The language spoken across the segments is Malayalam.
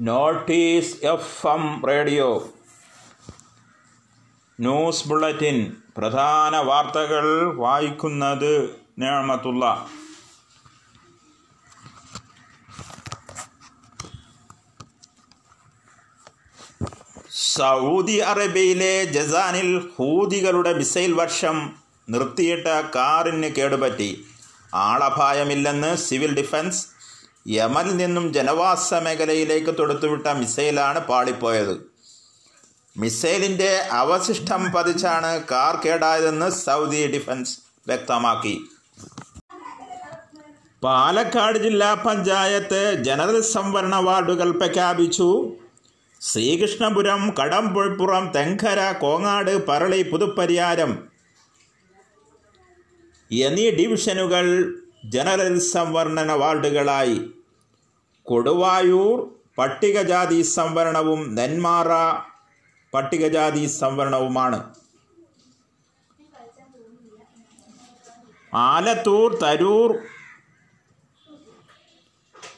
Notice F M radio. News bulletin പ്രധാന വാർത്തകൾ വായിക്കുന്നത് നേമത്തുള്ള. സൗദി അറേബ്യയിലെ ജസാനിൽ ഹൂതികളുടെ മിസൈൽ വർഷം നിർത്തിയിട്ട കാറിന് കേടുപറ്റി. ആളപായമില്ലെന്ന് സിവിൽ ഡിഫൻസ് യമനിൽ നിന്നും ജനവാസ മേഖലയിലേക്ക് തൊടുത്തുവിട്ട മിസൈലാണ് പാളിപ്പോയത്. മിസൈലിന്റെ അവശിഷ്ടം പതിച്ചാണ് കാർ കേടായതെന്ന് സൗദി ഡിഫൻസ് വ്യക്തമാക്കി. പാലക്കാട് ജില്ലാ പഞ്ചായത്ത് ജനറൽ സംവരണ വാർഡുകൾ പ്രഖ്യാപിച്ചു. ശ്രീകൃഷ്ണപുരം കടമ്പുഴപ്പുറം തെങ്കര കോങ്ങാട് പറളി പുതുപ്പരിയാരം എന്നീ ഡിവിഷനുകൾ ജനറൽ സംവരണ വാർഡുകളായി. കൊടുവായൂർ പട്ടികജാതി സംവരണവും നെന്മാറ പട്ടികജാതി സംവരണവുമാണ്. ആലത്തൂർ തരൂർ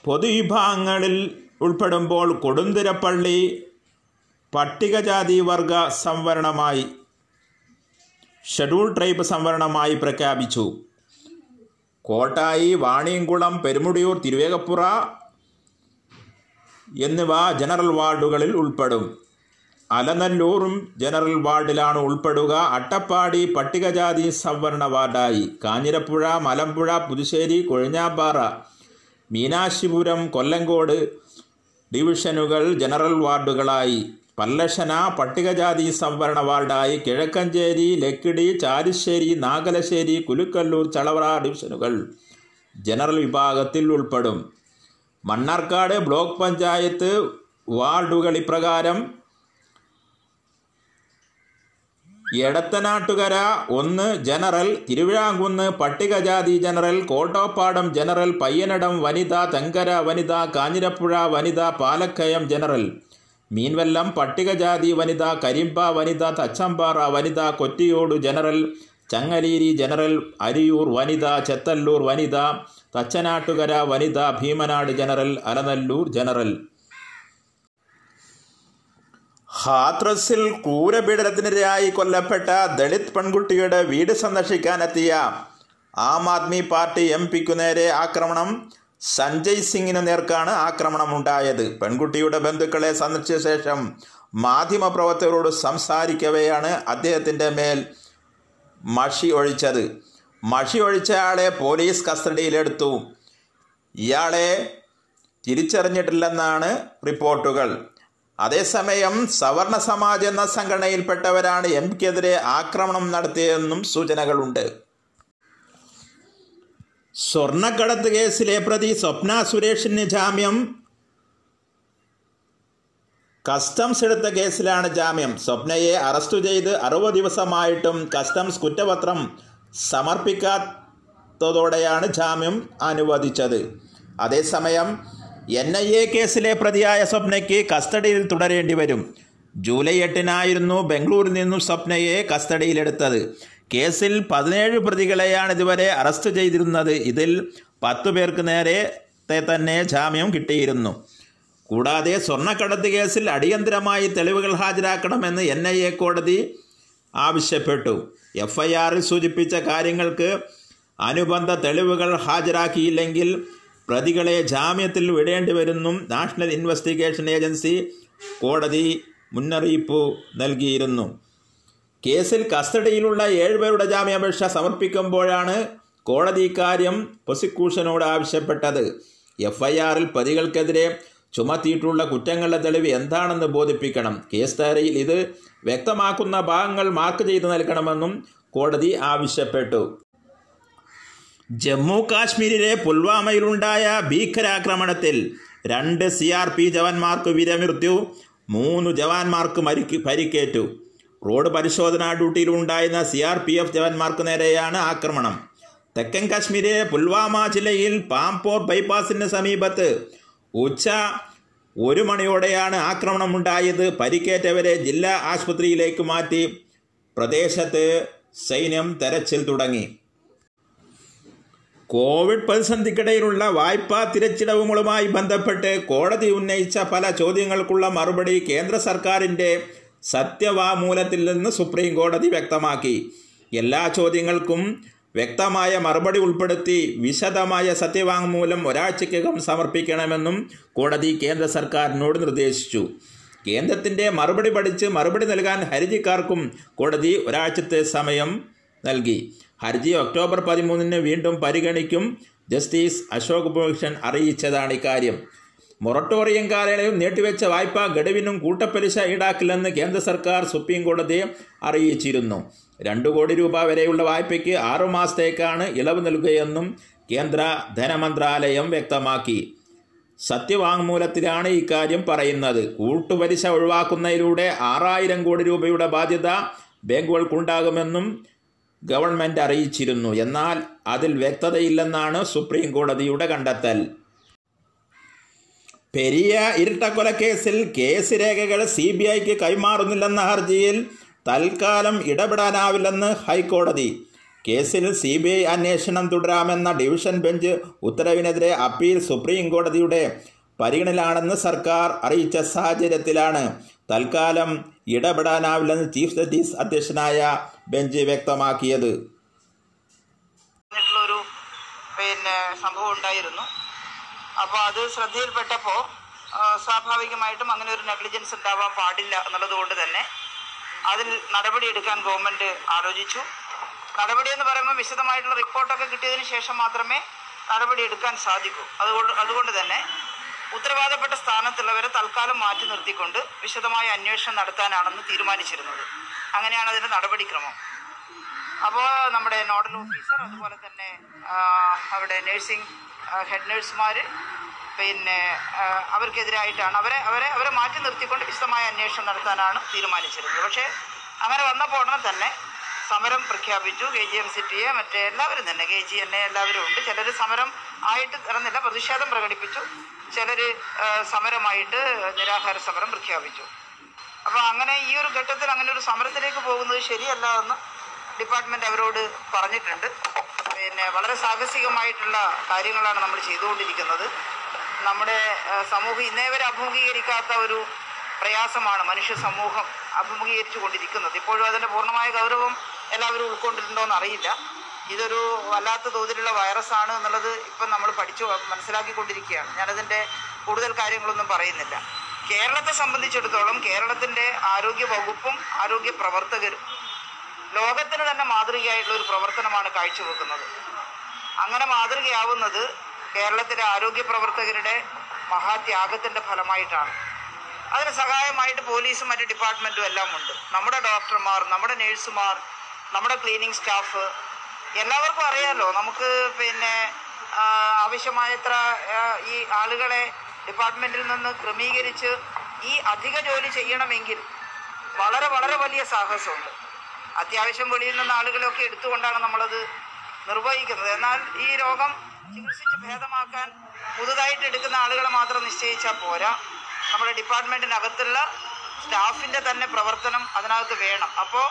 പൊതുവിഭാഗങ്ങളിൽ ഉൾപ്പെടുമ്പോൾ കൊടുന്തിരപ്പള്ളി പട്ടികജാതി വർഗ സംവരണമായി ഷെഡ്യൂൾ ട്രൈബ് സംവരണമായി പ്രഖ്യാപിച്ചു. കോട്ടായി വാണിയംകുളം പെരുമുടിയൂർ തിരുവേഗപ്പുറ എന്നിവ ജനറൽ വാർഡുകളിൽ ഉൾപ്പെടും. അലനല്ലൂറും ജനറൽ വാർഡിലാണ് ഉൾപ്പെടുക. അട്ടപ്പാടി പട്ടികജാതി സംവരണ വാർഡായി. കാഞ്ഞിരപ്പുഴ മലമ്പുഴ പുതുശ്ശേരി കൊഴിഞ്ഞാപ്പാറ മീനാശിപുരം കൊല്ലങ്കോട് ഡിവിഷനുകൾ ജനറൽ വാർഡുകളായി. പല്ലശന പട്ടികജാതി സംവരണ വാർഡായി. കിഴക്കഞ്ചേരി ലക്കിടി ചാരിശ്ശേരി നാഗലശ്ശേരി കുലുക്കല്ലൂർ ചളവറ ഡിവിഷനുകൾ ജനറൽ വിഭാഗത്തിൽ ഉൾപ്പെടും. മണ്ണാർക്കാട് ബ്ലോക്ക് പഞ്ചായത്ത് വാർഡുകൾ ഇപ്രകാരം എടത്തനാട്ടുകര ഒന്ന് ജനറൽ തിരുവിഴാങ്കുന്ന് പട്ടികജാതി ജനറൽ കോട്ടോപ്പാടം ജനറൽ പയ്യനടം വനിത തെങ്കര വനിത കാഞ്ഞിരപ്പുഴ വനിത പാലക്കയം ജനറൽ. മീൻവെല്ലം പട്ടികജാതി വനിത കരിമ്പ വനിത തച്ചമ്പാറ വനിത കൊറ്റിയോട് ജനറൽ ചങ്ങലീരി ജനറൽ അരിയൂർ വനിത ചെത്തല്ലൂർ വനിത തച്ചനാട്ടുകര വനിത ഭീമനാട് ജനറൽ അലനല്ലൂർ ജനറൽ. ഹാത്രസിൽ ക്രൂരപീഡനത്തിനിരയായി കൊല്ലപ്പെട്ട ദളിത് പെൺകുട്ടിയുടെ വീട് സന്ദർശിക്കാനെത്തിയ ആം ആദ്മി പാർട്ടി എം പിക്കു നേരെ ആക്രമണം. സഞ്ജയ് സിംഗിന് നേർക്കാണ് ആക്രമണമുണ്ടായത്. പെൺകുട്ടിയുടെ ബന്ധുക്കളെ സന്ദർശിച്ച ശേഷം മാധ്യമപ്രവർത്തകരോട് സംസാരിക്കവെയാണ് അദ്ദേഹത്തിന്റെ മേൽ മഷി ഒഴിച്ചത്. മഷി ഒഴിച്ചയാളെ പോലീസ് കസ്റ്റഡിയിലെടുത്തു. ഇയാളെ തിരിച്ചറിഞ്ഞിട്ടില്ലെന്നാണ് റിപ്പോർട്ടുകൾ. അതേസമയം സവർണ സമാജ് എന്ന സംഘടനയിൽപ്പെട്ടവരാണ് എം പിക്കെതിരെ ആക്രമണം നടത്തിയതെന്നും സൂചനകളുണ്ട്. സ്വർണക്കടത്ത് കേസിലെ പ്രതി സ്വപ്ന സുരേഷിന് ജാമ്യം. കസ്റ്റംസ് എടുത്ത കേസിലാണ് ജാമ്യം. സ്വപ്നയെ അറസ്റ്റ് ചെയ്ത് അറുപത് ദിവസമായിട്ടും കസ്റ്റംസ് കുറ്റപത്രം സമർപ്പിക്കാത്തതോടെയാണ് ജാമ്യം അനുവദിച്ചത്. അതേസമയം എൻ ഐ എ കേസിലെ പ്രതിയായ സ്വപ്നയ്ക്ക് കസ്റ്റഡിയിൽ തുടരേണ്ടി വരും. ജൂലൈ എട്ടിനായിരുന്നു ബംഗളൂരിൽ നിന്നും സ്വപ്നയെ കസ്റ്റഡിയിലെടുത്തത്. കേസിൽ പതിനേഴ് പ്രതികളെയാണ് ഇതുവരെ അറസ്റ്റ് ചെയ്തിരുന്നത്. ഇതിൽ പത്തു പേർക്ക് നേരത്തെ തന്നെ ജാമ്യം കിട്ടിയിരുന്നു. കൂടാതെ സ്വർണക്കടത്ത് കേസിൽ അടിയന്തരമായി തെളിവുകൾ ഹാജരാക്കണമെന്ന് എൻ കോടതി ആവശ്യപ്പെട്ടു. എഫ് ഐ ആറിൽ സൂചിപ്പിച്ച കാര്യങ്ങൾക്ക് അനുബന്ധ തെളിവുകൾ ഹാജരാക്കിയില്ലെങ്കിൽ പ്രതികളെ ജാമ്യത്തിൽ വിടേണ്ടി വരുന്നും നാഷണൽ ഇൻവെസ്റ്റിഗേഷൻ ഏജൻസി കോടതി മുന്നറിയിപ്പ് നൽകിയിരുന്നു. കേസിൽ കസ്റ്റഡിയിലുള്ള ഏഴുപേരുടെ ജാമ്യാപേക്ഷ സമർപ്പിക്കുമ്പോഴാണ് കോടതി ഇക്കാര്യം പ്രോസിക്യൂഷനോട് ആവശ്യപ്പെട്ടത്. എഫ് ഐ ആറിൽ പ്രതികൾക്കെതിരെ ചുമത്തിയിട്ടുള്ള കുറ്റങ്ങളുടെ തെളിവ് എന്താണെന്ന് ബോധിപ്പിക്കണം. കേസ് ധാരയിൽ ഇത് വ്യക്തമാക്കുന്ന ഭാഗങ്ങൾ മാർക്ക് ചെയ്ത് നൽകണമെന്നും കോടതി ആവശ്യപ്പെട്ടു. ജമ്മു കാശ്മീരിലെ പുൽവാമയിലുണ്ടായ ഭീകരാക്രമണത്തിൽ രണ്ട് സി ആർ പി ജവാന്മാർക്ക് വിരമൃത്യു മൂന്ന് ജവാന്മാർക്ക് മരിക്ക് പരിക്കേറ്റു. റോഡ് പരിശോധനാ ഡ്യൂട്ടിയിലുണ്ടായിരുന്ന സി ആർ പി എഫ് ജവാന്മാർക്ക് നേരെയാണ് ആക്രമണം. തെക്കൻ കാശ്മീരിലെ പുൽവാമ ജില്ലയിൽ പാംപോർ ബൈപ്പാസിന് സമീപത്ത് ഉച്ച ഒരു മണിയോടെയാണ് ആക്രമണമുണ്ടായത്. പരിക്കേറ്റവരെ ജില്ലാ ആശുപത്രിയിലേക്ക് മാറ്റി പ്രദേശത്ത് സൈന്യം തെരച്ചിൽ തുടങ്ങി. കോവിഡ് പ്രതിസന്ധിക്കിടയിലുള്ള വായ്പാ തിരച്ചിടവുകളുമായി ബന്ധപ്പെട്ട് കോടതി ഉന്നയിച്ച പല ചോദ്യങ്ങൾക്കുള്ള മറുപടി കേന്ദ്ര സർക്കാരിന്റെ സത്യവാമൂലത്തിൽ നിന്ന് സുപ്രീം കോടതി വ്യക്തമാക്കി. എല്ലാ ചോദ്യങ്ങൾക്കും വ്യക്തമായ മറുപടി ഉൾപ്പെടുത്തി വിശദമായ സത്യവാങ്മൂലം ഒരാഴ്ചയ്ക്കകം സമർപ്പിക്കണമെന്നും കോടതി കേന്ദ്ര സർക്കാരിനോട് നിർദ്ദേശിച്ചു. കേന്ദ്രത്തിന്റെ മറുപടി പഠിച്ച് മറുപടി നൽകാൻ ഹർജിക്കാർക്കും കോടതി ഒരാഴ്ചത്തെ സമയം നൽകി. ഹർജി ഒക്ടോബർ പതിമൂന്നിന് വീണ്ടും പരിഗണിക്കും ജസ്റ്റിസ് അശോക് ഭൂഷൺ അറിയിച്ചതാണ് ഇക്കാര്യം. മൊറട്ടോറിയം കാലയളവിൽ നീട്ടിവെച്ച വായ്പ ഗഡുവിനും കൂട്ടപ്പലിശ ഈടാക്കില്ലെന്ന് കേന്ദ്ര സർക്കാർ സുപ്രീം കോടതിയെ അറിയിച്ചിരുന്നു. രണ്ടു കോടി രൂപ വരെയുള്ള വായ്പയ്ക്ക് ആറു മാസത്തേക്കാണ് ഇളവ് നൽകുകയെന്നും കേന്ദ്ര ധനമന്ത്രാലയം വ്യക്തമാക്കി. സത്യവാങ്മൂലത്തിലാണ് ഇക്കാര്യം പറയുന്നത്. കൂട്ടുപലിശ ഒഴിവാക്കുന്നതിലൂടെ ആറായിരം കോടി രൂപയുടെ ബാധ്യത ബാങ്കുകൾക്കുണ്ടാകുമെന്നും ഗവൺമെന്റ് അറിയിച്ചിരുന്നു. എന്നാൽ അതിൽ വ്യക്തതയില്ലെന്നാണ് സുപ്രീം കോടതിയുടെ കണ്ടെത്തൽ. പെരിയ ഇരട്ടക്കൊലക്കേസിൽ കേസ് രേഖകൾ സി ബി ഐക്ക് കൈമാറുന്നില്ലെന്ന ഹർജിയിൽ തൽക്കാലം ഇടപെടാനാവില്ലെന്ന് ഹൈക്കോടതി. കേസിൽ സി ബി ഐ അന്വേഷണം തുടരാമെന്ന ഡിവിഷൻ ബെഞ്ച് ഉത്തരവിനെതിരെ അപ്പീൽ സുപ്രീം കോടതിയുടെ പരിഗണനയിലാണെന്ന് സർക്കാർ അറിയിച്ച സാഹചര്യത്തിലാണ്. തൽക്കാലം ഇടപെടാനാവില്ലെന്ന് ചീഫ് ജസ്റ്റിസ് അധ്യക്ഷനായ ബെഞ്ച് വ്യക്തമാക്കിയത്. പിന്നെ സംഭവം ഉണ്ടായിരുന്നു. അപ്പോൾ അത് ശ്രദ്ധയിൽപ്പെട്ടപ്പോൾ സ്വാഭാവികമായിട്ടും അങ്ങനെ ഒരു നെഗ്ലിജൻസ് ഉണ്ടാവാൻ പാടില്ല എന്നുള്ളത് കൊണ്ട് തന്നെ അതിൽ നടപടി എടുക്കാൻ ഗവൺമെന്റ് ആലോചിച്ചു. നടപടി എന്ന് പറയുമ്പോൾ വിശദമായിട്ടുള്ള റിപ്പോർട്ടൊക്കെ കിട്ടിയതിന് ശേഷം മാത്രമേ നടപടി എടുക്കാൻ സാധിക്കൂ. അതുകൊണ്ട് അതുകൊണ്ട് തന്നെ ഉത്തരവാദപ്പെട്ട സ്ഥാനത്തുള്ളവരെ തൽക്കാലം മാറ്റി നിർത്തിക്കൊണ്ട് വിശദമായ അന്വേഷണം നടത്താനാണെന്ന് തീരുമാനിച്ചിരുന്നത്. അങ്ങനെയാണ് അതിന്റെ നടപടിക്രമം. അപ്പോൾ നമ്മുടെ നോഡൽ ഓഫീസർ അതുപോലെ തന്നെ അവിടെ നഴ്സിംഗ് ഹെഡ് നഴ്സുമാർ പിന്നെ അവർക്കെതിരായിട്ടാണ്. അവരെ അവരെ അവരെ മാറ്റി നിർത്തിക്കൊണ്ട് വിശദമായ അന്വേഷണം നടത്താനാണ് തീരുമാനിച്ചിരുന്നത്. പക്ഷേ അങ്ങനെ വന്നപ്പോൾ ഉടനെ തന്നെ സമരം പ്രഖ്യാപിച്ചു. കെ ജി എം സിറ്റിയെ മറ്റേ എല്ലാവരും തന്നെ. കെ ജി എന്നെ എല്ലാവരും ഉണ്ട്. ചിലർ സമരം ആയിട്ട് ഇറന്നില്ല പ്രതിഷേധം പ്രകടിപ്പിച്ചു. ചിലർ സമരമായിട്ട് നിരാഹാര സമരം പ്രഖ്യാപിച്ചു. അപ്പോൾ അങ്ങനെ ഈ ഒരു ഘട്ടത്തിൽ അങ്ങനെ ഒരു സമരത്തിലേക്ക് പോകുന്നത് ശരിയല്ല എന്ന് ഡിപ്പാർട്ട്മെന്റ് അവരോട് പറഞ്ഞിട്ടുണ്ട്. പിന്നെ വളരെ സാഹസികമായിട്ടുള്ള കാര്യങ്ങളാണ് നമ്മൾ ചെയ്തുകൊണ്ടിരിക്കുന്നത്. നമ്മുടെ സമൂഹം ഇന്നേ വരെ അഭിമുഖീകരിക്കാത്ത ഒരു പ്രയാസമാണ് മനുഷ്യ സമൂഹം അഭിമുഖീകരിച്ചു കൊണ്ടിരിക്കുന്നത്. ഇപ്പോഴും അതിന്റെ പൂർണമായ ഗൗരവം എല്ലാവരും ഉൾക്കൊണ്ടിട്ടുണ്ടോ അറിയില്ല ഇതൊരു വല്ലാത്ത തോതിലുള്ള വൈറസാണ് എന്നുള്ളത് ഇപ്പം നമ്മൾ പഠിച്ചു മനസ്സിലാക്കിക്കൊണ്ടിരിക്കുകയാണ്. ഞാനതിന്റെ കൂടുതൽ കാര്യങ്ങളൊന്നും പറയുന്നില്ല. കേരളത്തെ സംബന്ധിച്ചിടത്തോളം കേരളത്തിന്റെ ആരോഗ്യ വകുപ്പും ആരോഗ്യ പ്രവർത്തകരും ലോകത്തിന് തന്നെ മാതൃകയായിട്ടുള്ള ഒരു പ്രവർത്തനമാണ് കാഴ്ചവെക്കുന്നത്. അങ്ങനെ മാതൃകയാവുന്നത് കേരളത്തിലെ ആരോഗ്യ പ്രവർത്തകരുടെ മഹാത്യാഗത്തിന്റെ ഫലമായിട്ടാണ്. അതിന് സഹായമായിട്ട് പോലീസും മറ്റ് ഡിപ്പാർട്ട്മെന്റും എല്ലാം ഉണ്ട്. നമ്മുടെ ഡോക്ടർമാർ നമ്മുടെ നഴ്സുമാർ നമ്മുടെ ക്ലീനിങ് സ്റ്റാഫ് എല്ലാവർക്കും അറിയാമല്ലോ നമുക്ക് പിന്നെ ആവശ്യമായത്ര ഈ ആളുകളെ ഡിപ്പാർട്ട്മെന്റിൽ നിന്ന് ക്രമീകരിച്ച് ഈ അധിക ജോലി ചെയ്യണമെങ്കിൽ വളരെ വളരെ വലിയ സാഹസമുണ്ട്. അത്യാവശ്യം വെളിയിൽ നിന്ന് ആളുകളെയൊക്കെ എടുത്തുകൊണ്ടാണ് നമ്മളത് നിർവഹിക്കുന്നത്. എന്നാൽ ഈ രോഗം ചികിത്സിച്ച് ഭേദമാക്കാൻ പുതുതായിട്ട് എടുക്കുന്ന ആളുകളെ മാത്രം നിശ്ചയിച്ചാൽ പോരാ. നമ്മുടെ ഡിപ്പാർട്ട്മെന്റിനകത്തുള്ള സ്റ്റാഫിന്റെ തന്നെ പ്രവർത്തനം അതിനകത്ത് വേണം. അപ്പോൾ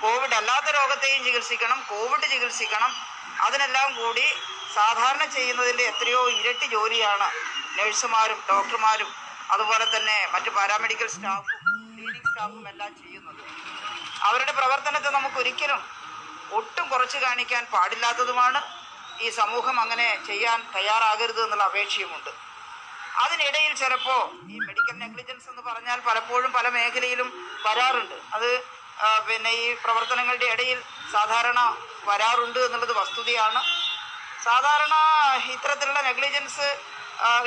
കോവിഡ് അല്ലാത്ത രോഗത്തെയും ചികിത്സിക്കണം കോവിഡ് ചികിത്സിക്കണം. അതിനെല്ലാം കൂടി സാധാരണ ചെയ്യുന്നതിന്റെ എത്രയോ ഇരട്ടി ജോലിയാണ് നഴ്സുമാരും ഡോക്ടർമാരും അതുപോലെ തന്നെ മറ്റ് പാരാമെഡിക്കൽ സ്റ്റാഫും ക്ലീനിക് സ്റ്റാഫും എല്ലാം ചെയ്യുന്നത്. അവരുടെ പ്രവർത്തനത്തെ നമുക്ക് ഒരിക്കലും ഒട്ടും കുറച്ച് കാണിക്കാൻ പാടില്ലാത്തതുമാണ്. ഈ സമൂഹം അങ്ങനെ ചെയ്യാൻ തയ്യാറാകരുത് എന്നുള്ള അപേക്ഷയുമുണ്ട്. അതിനിടയിൽ ചിലപ്പോൾ ഈ മെഡിക്കൽ നെഗ്ലിജൻസ് എന്ന് പറഞ്ഞാൽ പലപ്പോഴും പല മേഖലയിലും വരാറുണ്ട്. അത് പിന്നെ ഈ പ്രവർത്തനങ്ങളുടെ ഇടയിൽ സാധാരണ വരാറുണ്ട് എന്നുള്ളത് വസ്തുതയാണ്. സാധാരണ ഇത്തരത്തിലുള്ള നെഗ്ലിജൻസ്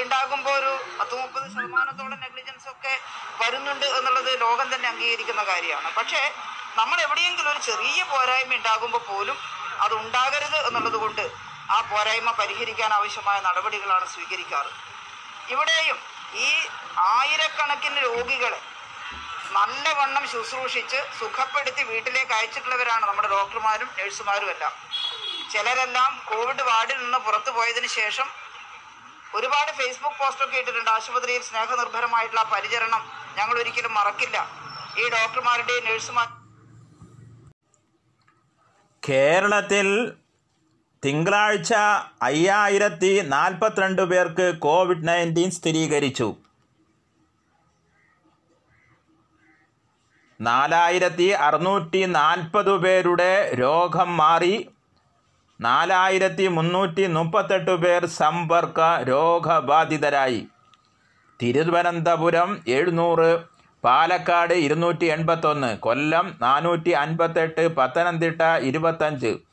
ഉണ്ടാകുമ്പോൾ ഒരു പത്ത് മുപ്പത് ശതമാനത്തോളം നെഗ്ലിജൻസ് ഒക്കെ വരുന്നുണ്ട് എന്നുള്ളത് ലോകം തന്നെ അംഗീകരിക്കുന്ന കാര്യമാണ്. പക്ഷേ നമ്മൾ എവിടെയെങ്കിലും ഒരു ചെറിയ പോരായ്മ ഉണ്ടാകുമ്പോൾ പോലും അത് ഉണ്ടാകരുത് എന്നുള്ളത് കൊണ്ട് ആ പോരായ്മ പരിഹരിക്കാൻ ആവശ്യമായ നടപടികളാണ് സ്വീകരിക്കാറ്. ഇവിടെയും ഈ ആയിരക്കണക്കിന് രോഗികളെ നല്ലവണ്ണം ശുശ്രൂഷിച്ച് സുഖപ്പെടുത്തി വീട്ടിലേക്ക് അയച്ചിട്ടുള്ളവരാണ് നമ്മുടെ ഡോക്ടർമാരും നഴ്സുമാരും എല്ലാം. ചിലരെല്ലാം കോവിഡ് വാർഡിൽ നിന്ന് പുറത്തു പോയതിന് ശേഷം ഒരുപാട് ഫേസ്ബുക്ക് പോസ്റ്റൊക്കെ ഇട്ടിട്ടുണ്ട്. ആശുപത്രിയിൽ സ്നേഹനിർഭരമായിട്ടുള്ള പരിചരണം ഞങ്ങൾ ഒരിക്കലും മറക്കില്ല. ഈ ഡോക്ടർമാരുടെയും നഴ്സുമാർ കേരളത്തിൽ തിങ്കളാഴ്ച അയ്യായിരത്തി നാൽപ്പത്തിരണ്ട് പേർക്ക് കോവിഡ് നയന്റീൻ സ്ഥിരീകരിച്ചു. നാലായിരത്തി അറുന്നൂറ്റി നാൽപ്പത് പേരുടെ രോഗം മാറി. നാലായിരത്തി മുന്നൂറ്റി മുപ്പത്തെട്ട് പേർ സമ്പർക്ക രോഗബാധിതരായി. തിരുവനന്തപുരം എഴുന്നൂറ് പാലക്കാട് ഇരുന്നൂറ്റി എൺപത്തൊന്ന് കൊല്ലം നാനൂറ്റി അൻപത്തെട്ട് പത്തനംതിട്ട ഇരുപത്തഞ്ച്.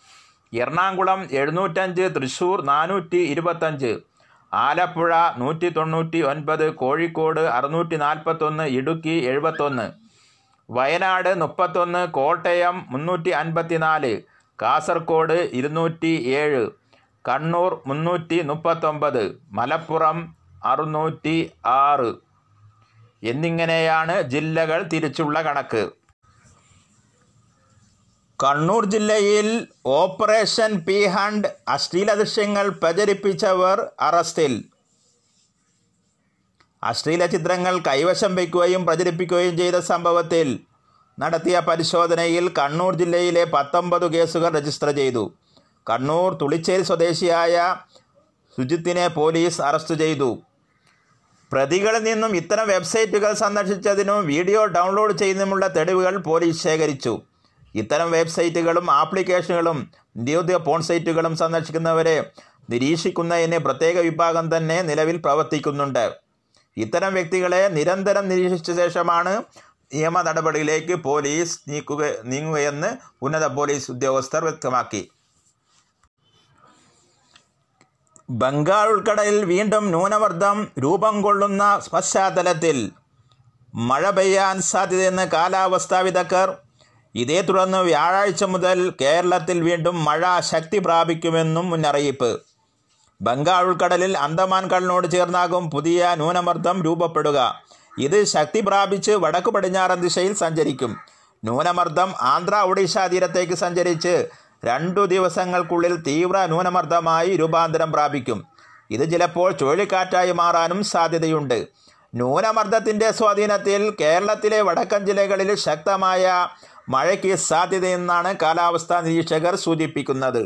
എറണാകുളം എഴുന്നൂറ്റഞ്ച് തൃശ്ശൂർ നാനൂറ്റി ഇരുപത്തഞ്ച് ആലപ്പുഴ നൂറ്റി തൊണ്ണൂറ്റി ഒൻപത് കോഴിക്കോട് അറുന്നൂറ്റി നാൽപ്പത്തൊന്ന് ഇടുക്കി എഴുപത്തൊന്ന് വയനാട് മുപ്പത്തൊന്ന് കോട്ടയം മുന്നൂറ്റി അൻപത്തിനാല് കാസർഗോഡ് ഇരുന്നൂറ്റി ഏഴ് കണ്ണൂർ മുന്നൂറ്റി മുപ്പത്തൊമ്പത് മലപ്പുറം അറുന്നൂറ്റി ആറ് എന്നിങ്ങനെയാണ് ജില്ലകൾ തിരിച്ചുള്ള കണക്ക്. കണ്ണൂർ ജില്ലയിൽ ഓപ്പറേഷൻ പി ഹണ്ട് അശ്ലീല ദൃശ്യങ്ങൾ പ്രചരിപ്പിച്ചവർ അറസ്റ്റിൽ. അശ്ലീല ചിത്രങ്ങൾ കൈവശം വയ്ക്കുകയും പ്രചരിപ്പിക്കുകയും ചെയ്ത സംഭവത്തിൽ നടത്തിയ പരിശോധനയിൽ കണ്ണൂർ ജില്ലയിലെ പത്തൊമ്പത് കേസുകൾ രജിസ്റ്റർ ചെയ്തു. കണ്ണൂർ തുളിച്ചേരി സ്വദേശിയായ സുജിത്തിനെ പോലീസ് അറസ്റ്റ് ചെയ്തു. പ്രതികളിൽ നിന്നും ഇത്തരം വെബ്സൈറ്റുകൾ സന്ദർശിച്ചതിനും വീഡിയോ ഡൗൺലോഡ് ചെയ്യുന്നതിനുമുള്ള തെളിവുകൾ പോലീസ് ശേഖരിച്ചു. ഇത്തരം വെബ്സൈറ്റുകളും ആപ്ലിക്കേഷനുകളും നിരോധിത പോൺ സൈറ്റുകളും സന്ദർശിക്കുന്നവരെ നിരീക്ഷിക്കുന്നതിന് പ്രത്യേക വിഭാഗം തന്നെ നിലവിൽ പ്രവർത്തിക്കുന്നുണ്ട്. ഇത്തരം വ്യക്തികളെ നിരന്തരം നിരീക്ഷിച്ച ശേഷമാണ് നിയമ നടപടിയിലേക്ക് പോലീസ് നീക്കുക നീങ്ങുകയെന്ന് ഉന്നത പോലീസ് ഉദ്യോഗസ്ഥർ വ്യക്തമാക്കി. ബംഗാൾ ഉൾക്കടലിൽ വീണ്ടും ന്യൂനമർദ്ദം രൂപം കൊള്ളുന്ന പശ്ചാത്തലത്തിൽ മഴ പെയ്യാൻ സാധ്യതയെന്ന് കാലാവസ്ഥാ വിദഗ്ധർ ഇതേ തുടർന്ന് വ്യാഴാഴ്ച മുതൽ കേരളത്തിൽ വീണ്ടും മഴ ശക്തി പ്രാപിക്കുമെന്നും മുന്നറിയിപ്പ്. ബംഗാൾ ഉൾക്കടലിൽ അന്തമാൻ കടലിനോട് ചേർന്നാകും പുതിയ ന്യൂനമർദ്ദം രൂപപ്പെടുക. ഇത് ശക്തി പ്രാപിച്ച് വടക്കു പടിഞ്ഞാറൻ ദിശയിൽ സഞ്ചരിക്കും. ന്യൂനമർദ്ദം ആന്ധ്ര ഒഡീഷ തീരത്തേക്ക് സഞ്ചരിച്ച് രണ്ടു ദിവസങ്ങൾക്കുള്ളിൽ തീവ്ര ന്യൂനമർദ്ദമായി രൂപാന്തരം പ്രാപിക്കും. ഇത് ചിലപ്പോൾ ചുഴലിക്കാറ്റായി മാറാനും സാധ്യതയുണ്ട്. ന്യൂനമർദ്ദത്തിന്റെ സ്വാധീനത്തിൽ കേരളത്തിലെ വടക്കൻ ജില്ലകളിൽ ശക്തമായ മഴയ്ക്ക് സാധ്യതയെന്നാണ് കാലാവസ്ഥാ നിരീക്ഷകർ സൂചിപ്പിക്കുന്നത്.